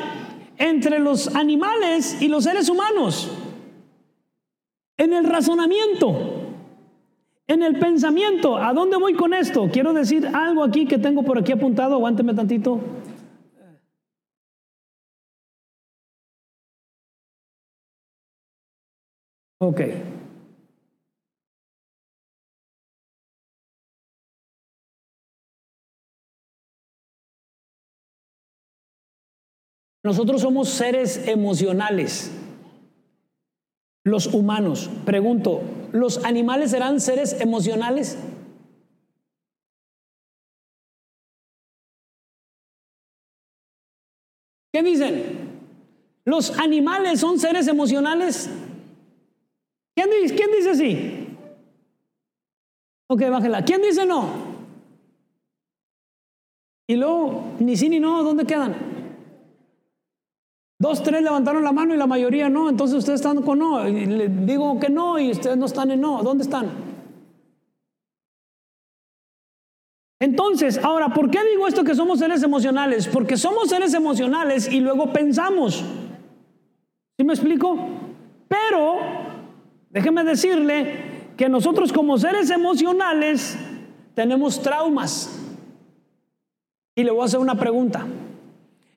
entre los animales y los seres humanos en el razonamiento, en el pensamiento. ¿A dónde voy con esto? Quiero decir algo aquí que tengo por aquí apuntado, aguánteme tantito. Ok. Nosotros somos seres emocionales. Los humanos, pregunto, ¿los animales serán seres emocionales? ¿Qué dicen? ¿Los animales son seres emocionales? ¿Quién dice, quién dice sí? Ok, bájela. ¿Quién dice no? Y luego, ni sí ni no, ¿dónde quedan? Dos, tres levantaron la mano y la mayoría no. Entonces ustedes están con no. Y le digo que no y ustedes no están en no. ¿Dónde están? Entonces, ahora, ¿por qué digo esto que somos seres emocionales? Porque somos seres emocionales y luego pensamos. ¿Sí me explico? Pero, déjeme decirle que nosotros como seres emocionales tenemos traumas. Y le voy a hacer una pregunta.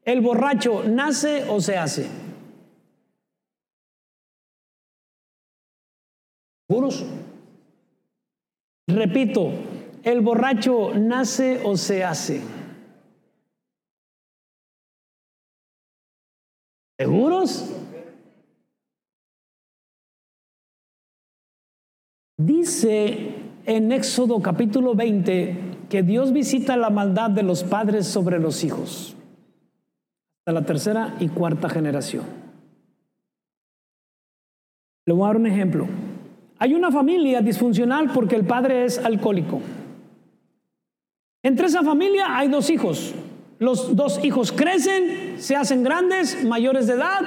¿El borracho nace o se hace? ¿Seguros? Repito, ¿el borracho nace o se hace? ¿Seguros? Dice en Éxodo capítulo 20 que Dios visita la maldad de los padres sobre los hijos hasta la tercera y cuarta generación. Le voy a dar un ejemplo. Hay una familia disfuncional porque el padre es alcohólico. Entre esa familia hay dos hijos. Los dos hijos crecen, se hacen grandes, mayores de edad,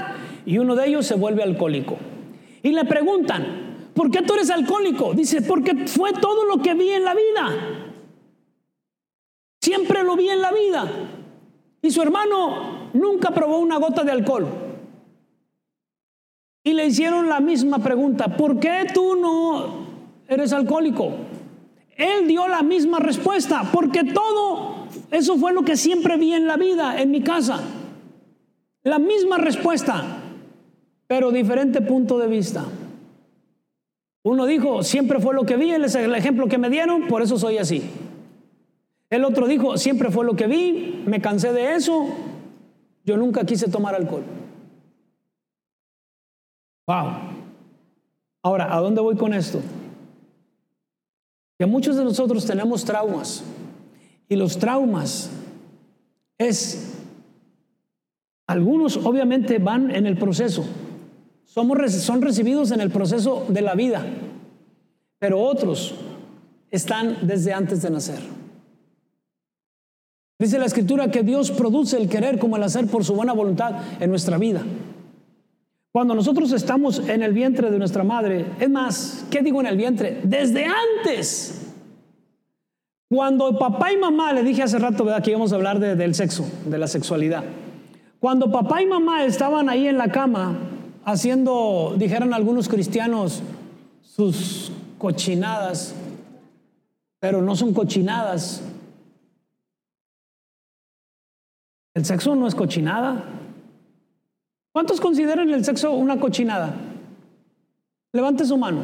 y uno de ellos se vuelve alcohólico. Y le preguntan, ¿por qué tú eres alcohólico? Dice, porque fue todo lo que vi en la vida. Siempre lo vi en la vida. Y su hermano nunca probó una gota de alcohol. Y le hicieron la misma pregunta, ¿por qué tú no eres alcohólico? Él dio la misma respuesta, porque todo eso fue lo que siempre vi en la vida, en mi casa. La misma respuesta, pero diferente punto de vista. Uno dijo, siempre fue lo que vi, es el ejemplo que me dieron, por eso soy así. El otro dijo, siempre fue lo que vi, me cansé de eso, yo nunca quise tomar alcohol. Wow. Ahora, ¿a dónde voy con esto? Que muchos de nosotros tenemos traumas y los traumas es, algunos obviamente van en el proceso, Somos, son recibidos en el proceso de la vida, pero otros están desde antes de nacer. Dice la escritura que Dios produce el querer como el hacer por su buena voluntad en nuestra vida. Cuando nosotros estamos en el vientre de nuestra madre, es más, ¿qué digo en el vientre? Desde antes. Cuando papá y mamá, le dije hace rato, ¿verdad? Que íbamos a hablar del sexo, de la sexualidad. Cuando papá y mamá estaban ahí en la cama haciendo, dijeron algunos cristianos, sus cochinadas, pero no son cochinadas. El sexo no es cochinada. ¿Cuántos consideran el sexo una cochinada? Levante su mano.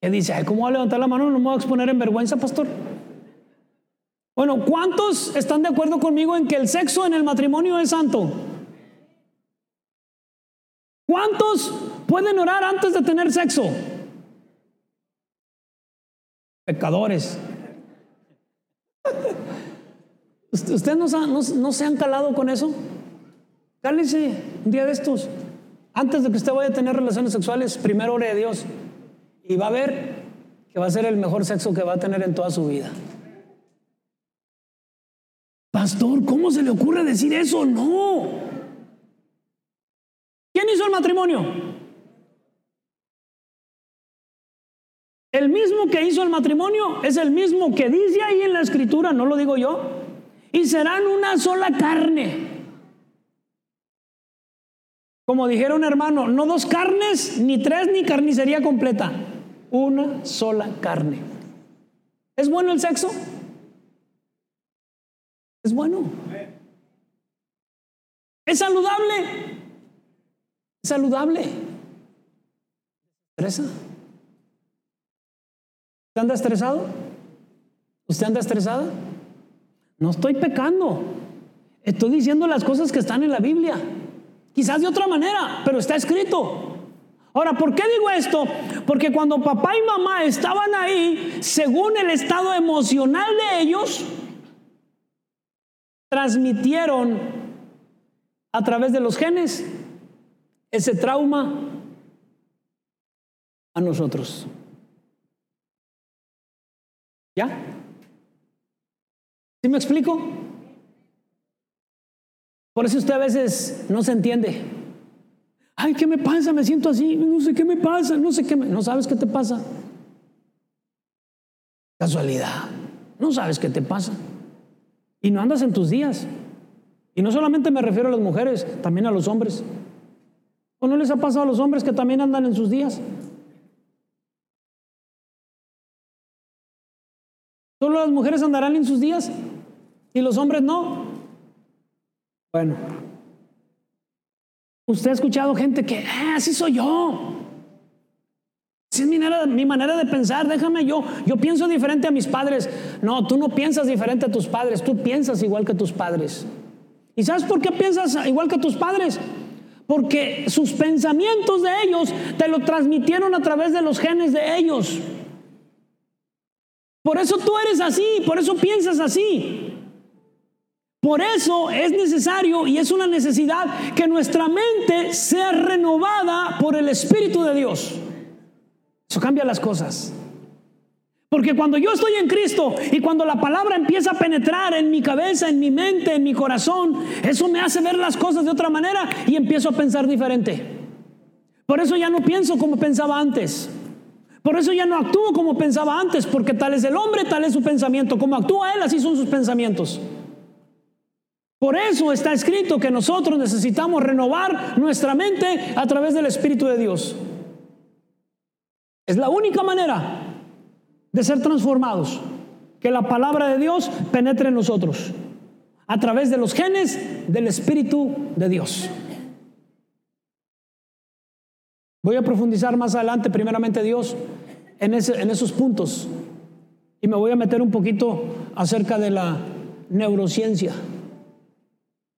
¿Qué dice, ¿cómo va a levantar la mano? No me voy a exponer en vergüenza, pastor. Bueno, ¿cuántos están de acuerdo conmigo en que el sexo en el matrimonio es santo? ¿Cuántos pueden orar antes de tener sexo? Pecadores. ¿Ustedes no, se han calado con eso? Cálese un día de estos. Antes de que usted vaya a tener relaciones sexuales, primero ore a Dios. Y va a ver que va a ser el mejor sexo que va a tener en toda su vida. Pastor, ¿cómo se le ocurre decir eso? No. ¿Quién hizo el matrimonio? El mismo que hizo el matrimonio es el mismo que dice ahí en la escritura, no lo digo yo, y serán una sola carne. Como dijeron hermano, no dos carnes, ni tres, ni carnicería completa. Una sola carne. ¿Es bueno el sexo? Es bueno. ¿Es saludable? Es saludable. ¿Estresa? ¿Usted anda estresado? ¿Usted anda estresada? No estoy pecando. Estoy diciendo las cosas que están en la Biblia. Quizás de otra manera, pero está escrito. Ahora, ¿por qué digo esto? Porque cuando papá y mamá estaban ahí, según el estado emocional de ellos, transmitieron a través de los genes ese trauma a nosotros. ¿Ya? ¿Sí me explico? Por eso usted a veces no se entiende. Ay, ¿qué me pasa? Me siento así, no sé qué me pasa, no sé qué me... No sabes qué te pasa. Casualidad. No sabes qué te pasa. Y no andas en tus días. Y no solamente me refiero a las mujeres, también a los hombres. ¿O no les ha pasado a los hombres que también andan en sus días? ¿Solo las mujeres andarán en sus días? ¿Y los hombres no? Bueno, usted ha escuchado gente que, ah, así soy yo. Así es mi manera, mi manera de pensar, déjame yo. Yo pienso diferente a mis padres. No, tú no piensas diferente a tus padres, tú piensas igual que tus padres. ¿Y sabes por qué piensas igual que tus padres? Porque sus pensamientos de ellos te lo transmitieron a través de los genes de ellos. Por eso tú eres así, por eso piensas así. Por eso es necesario y es una necesidad que nuestra mente sea renovada por el Espíritu de Dios. Eso cambia las cosas. Porque cuando yo estoy en Cristo y cuando la palabra empieza a penetrar en mi cabeza, en mi mente, en mi corazón, eso me hace ver las cosas de otra manera y empiezo a pensar diferente. Por eso ya no pienso como pensaba antes. Por eso ya no actúo como pensaba antes, porque tal es el hombre, tal es su pensamiento. Como actúa él, así son sus pensamientos. Por eso está escrito que nosotros necesitamos renovar nuestra mente a través del Espíritu de Dios. Es la única manera de ser transformados, que la palabra de Dios penetre en nosotros a través de los genes del Espíritu de Dios. Voy a profundizar más adelante, primeramente Dios, en, en esos puntos. Y me voy a meter un poquito acerca de la neurociencia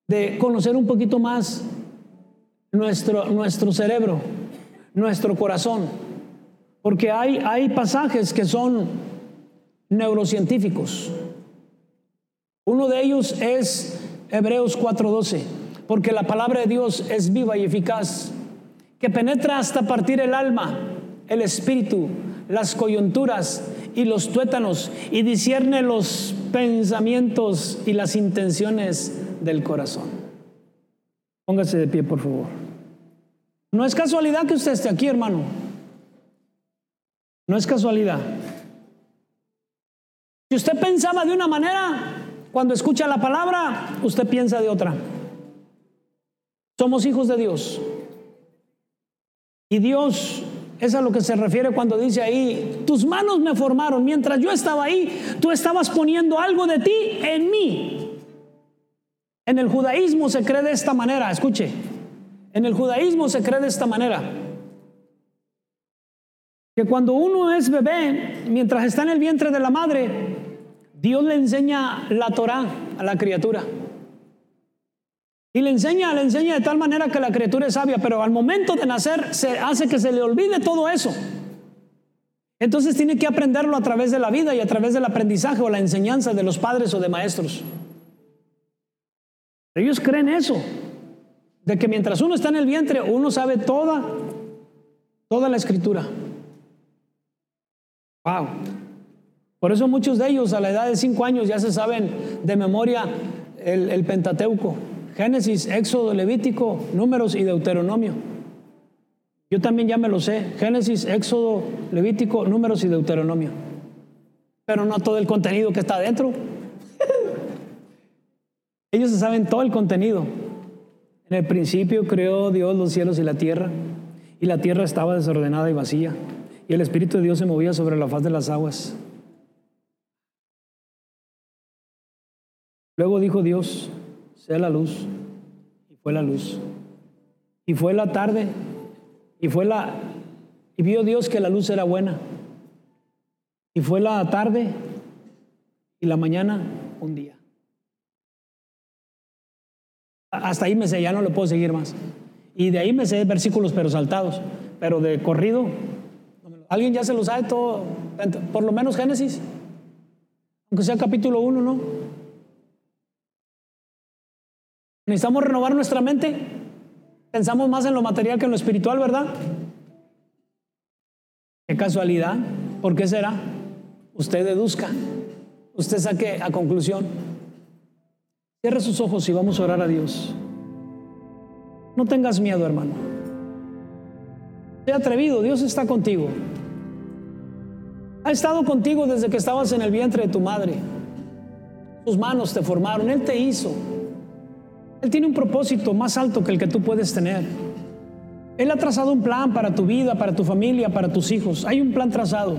de conocer un poquito más nuestro, nuestro cerebro, nuestro corazón. Porque hay, hay pasajes que son neurocientíficos. Uno de ellos es Hebreos 4:12, porque la palabra de Dios es viva y eficaz, que penetra hasta partir el alma, el espíritu, las coyunturas y los tuétanos, y discierne los pensamientos y las intenciones del corazón. Póngase de pie, por favor. No es casualidad que usted esté aquí, hermano. No es casualidad. Si usted pensaba de una manera, cuando escucha la palabra, usted piensa de otra. Somos hijos de Dios. Y Dios es a lo que se refiere cuando dice ahí, tus manos me formaron. Mientras yo estaba ahí, tú estabas poniendo algo de ti en mí. En el judaísmo se cree de esta manera, escuche, en el judaísmo se cree de esta manera, que cuando uno es bebé, mientras está en el vientre de la madre, Dios le enseña la Torah a la criatura. Y le enseña, le enseña de tal manera que la criatura es sabia, pero al momento de nacer se hace que se le olvide todo eso. Entonces tiene que aprenderlo a través de la vida y a través del aprendizaje o la enseñanza de los padres o de maestros. Ellos creen eso, de que mientras uno está en el vientre, uno sabe toda, toda la escritura. Wow. Por eso muchos de ellos a la edad de cinco años ya se saben de memoria el, el Pentateuco, Génesis, Éxodo, Levítico, Números y Deuteronomio. Yo también ya me lo sé, Génesis, Éxodo, Levítico, Números y Deuteronomio. Pero no todo el contenido que está adentro. Ellos se saben todo el contenido. En el principio creó Dios los cielos y la tierra, y la tierra estaba desordenada y vacía, y el Espíritu de Dios se movía sobre la faz de las aguas. Luego dijo Dios, sea la luz, y fue la luz. Y fue la tarde, y fue la y vio Dios que la luz era buena. Y fue la tarde y la mañana un día. Hasta ahí me sé, ya no le puedo seguir más. Y de ahí me sé versículos pero saltados, pero de corrido. ¿Alguien ya se lo sabe todo? Por lo menos Génesis. Aunque sea capítulo 1, ¿no? Necesitamos renovar nuestra mente. Pensamos más en lo material que en lo espiritual, ¿verdad? Qué casualidad. ¿Por qué será? Usted deduzca. Usted saque a conclusión. Cierra sus ojos y vamos a orar a Dios. No tengas miedo, hermano. Sé atrevido, Dios está contigo. Ha estado contigo desde que estabas en el vientre de tu madre. Sus manos te formaron, Él te hizo. Él tiene un propósito más alto que el que tú puedes tener. Él ha trazado un plan para tu vida, para tu familia, para tus hijos. Hay un plan trazado.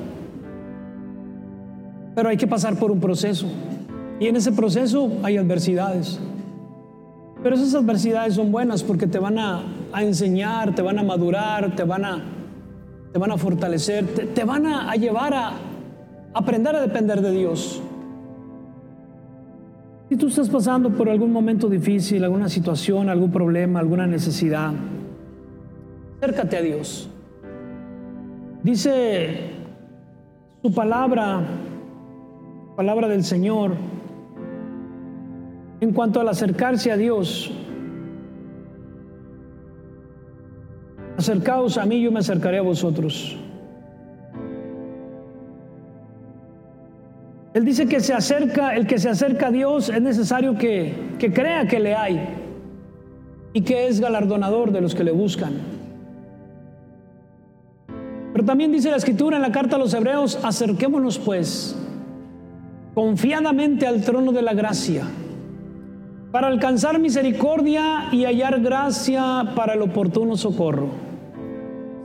Pero hay que pasar por un proceso. Y en ese proceso hay adversidades. Pero esas adversidades son buenas porque te van a, enseñar, te van a madurar, te van a, te van a fortalecer, te, van a, a llevar a aprender a depender de Dios. Si tú estás pasando por algún momento difícil, alguna situación, algún problema, alguna necesidad, Acércate a Dios. Dice su palabra, palabra del Señor, en cuanto al acercarse a Dios. Acercaos a mí, yo me acercaré a vosotros. Él dice que se acerca, el que se acerca a Dios es necesario que, que crea que le hay y que es galardonador de los que le buscan. Pero también dice la escritura en la carta a los hebreos, acerquémonos pues confiadamente al trono de la gracia para alcanzar misericordia y hallar gracia para el oportuno socorro.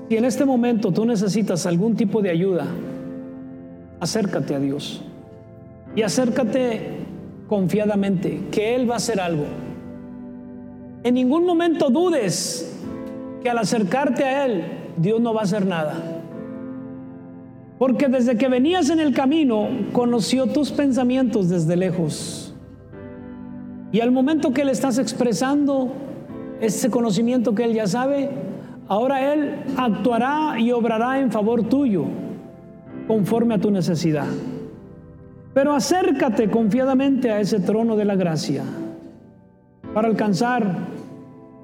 Si en este momento tú necesitas algún tipo de ayuda, acércate a Dios y acércate confiadamente, que Él va a hacer algo. En ningún momento dudes que al acercarte a Él, Dios no va a hacer nada. Porque desde que venías en el camino, conoció tus pensamientos desde lejos. Y al momento que le estás expresando ese conocimiento que Él ya sabe, ahora Él actuará y obrará en favor tuyo, conforme a tu necesidad. Pero acércate confiadamente a ese trono de la gracia para alcanzar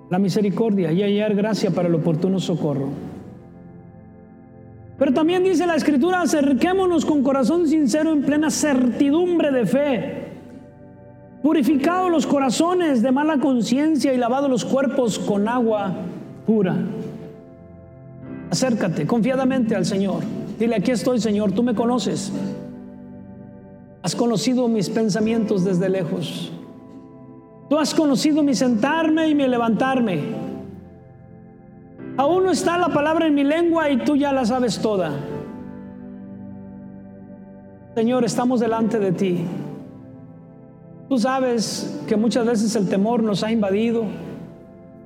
la misericordia y hallar gracia para el oportuno socorro. Pero también dice la escritura, acerquémonos con corazón sincero en plena certidumbre de fe, purificados los corazones de mala conciencia y lavados los cuerpos con agua pura. Acércate confiadamente al Señor. Dile, aquí estoy Señor, tú me conoces. Has conocido mis pensamientos desde lejos. Tú has conocido mi sentarme y mi levantarme. Aún no está la palabra en mi lengua y tú ya la sabes toda. Señor, estamos delante de ti. Tú sabes que muchas veces el temor nos ha invadido,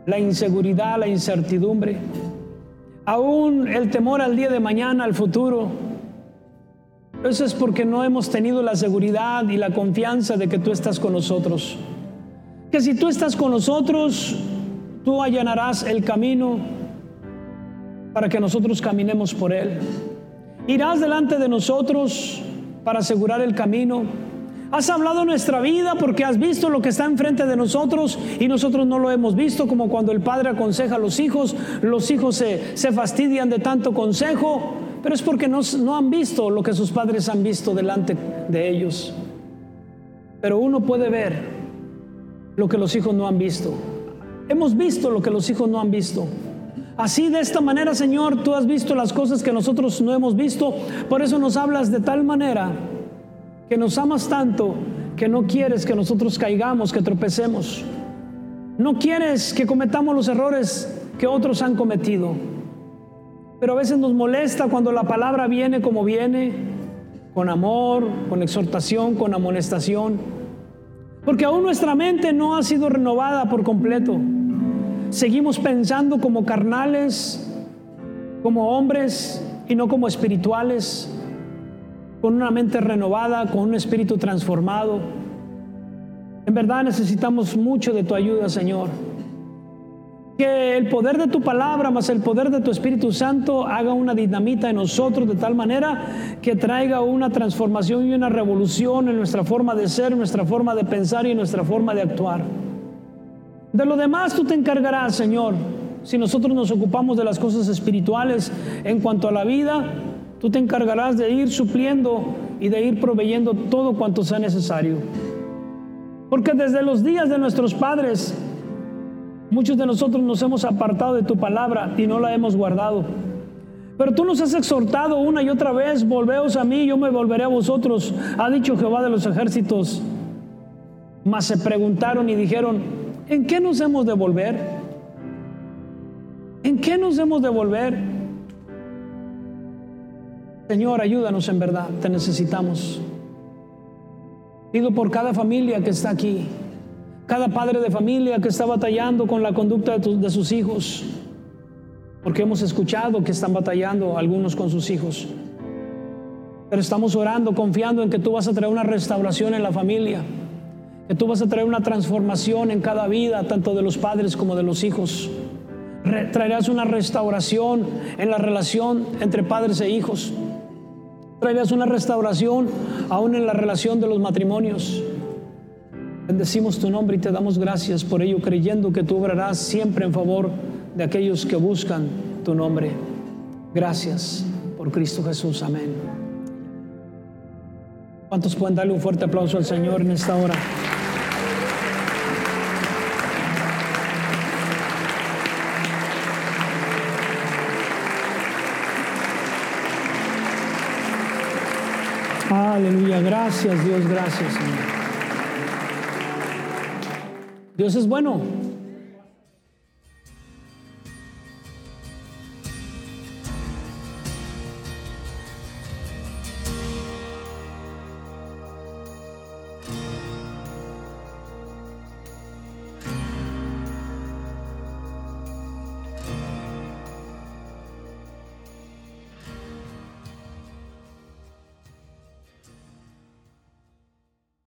la inseguridad, la incertidumbre, aún el temor al día de mañana, al futuro. Eso es porque no hemos tenido la seguridad y la confianza de que tú estás con nosotros. Que si tú estás con nosotros, tú allanarás el camino para que nosotros caminemos por él. Irás delante de nosotros para asegurar el camino. Has hablado nuestra vida porque has visto lo que está enfrente de nosotros y nosotros no lo hemos visto, como cuando el padre aconseja a los hijos, los hijos se, se fastidian de tanto consejo pero es porque no, no han visto lo que sus padres han visto delante de ellos. Pero uno puede ver lo que los hijos no han visto. Hemos visto lo que los hijos no han visto. Así de esta manera, Señor, tú has visto las cosas que nosotros no hemos visto. Por eso nos hablas de tal manera que nos amas tanto que no quieres que nosotros caigamos, que tropecemos. No quieres que cometamos los errores que otros han cometido. Pero a veces nos molesta cuando la palabra viene como viene, con amor, con exhortación, con amonestación. Porque aún nuestra mente no ha sido renovada por completo. Seguimos pensando como carnales, como hombres y no como espirituales, con una mente renovada, con un espíritu transformado. En verdad necesitamos mucho de tu ayuda, Señor. Que el poder de tu palabra más el poder de tu Espíritu Santo haga una dinamita en nosotros de tal manera que traiga una transformación y una revolución en nuestra forma de ser, nuestra forma de pensar y nuestra forma de actuar. De lo demás tú te encargarás, Señor. Si nosotros nos ocupamos de las cosas espirituales en cuanto a la vida, tú te encargarás de ir supliendo y de ir proveyendo todo cuanto sea necesario. Porque desde los días de nuestros padres, Muchos de nosotros nos hemos apartado de tu palabra y no la hemos guardado. Pero tú nos has exhortado una y otra vez, volveos a mí, yo me volveré a vosotros, ha dicho Jehová de los ejércitos. Mas se preguntaron y dijeron, ¿en qué nos hemos de volver? ¿En qué nos hemos de volver? Señor, ayúdanos en verdad, te necesitamos. Pido por cada familia que está aquí, cada padre de familia que está batallando con la conducta de, sus hijos, porque hemos escuchado que están batallando algunos con sus hijos. Pero estamos orando, confiando en que tú vas a traer una restauración en la familia, que tú vas a traer una transformación en cada vida, tanto de los padres como de los hijos. traerás una restauración en la relación entre padres e hijos. Traerás una restauración aún en la relación de los matrimonios. Bendecimos tu nombre y te damos gracias por ello, creyendo que tú obrarás siempre en favor de aquellos que buscan tu nombre. Gracias por Cristo Jesús. Amén. ¿Cuántos pueden darle un fuerte aplauso al Señor en esta hora? Aleluya, gracias Dios, gracias. Dios es bueno.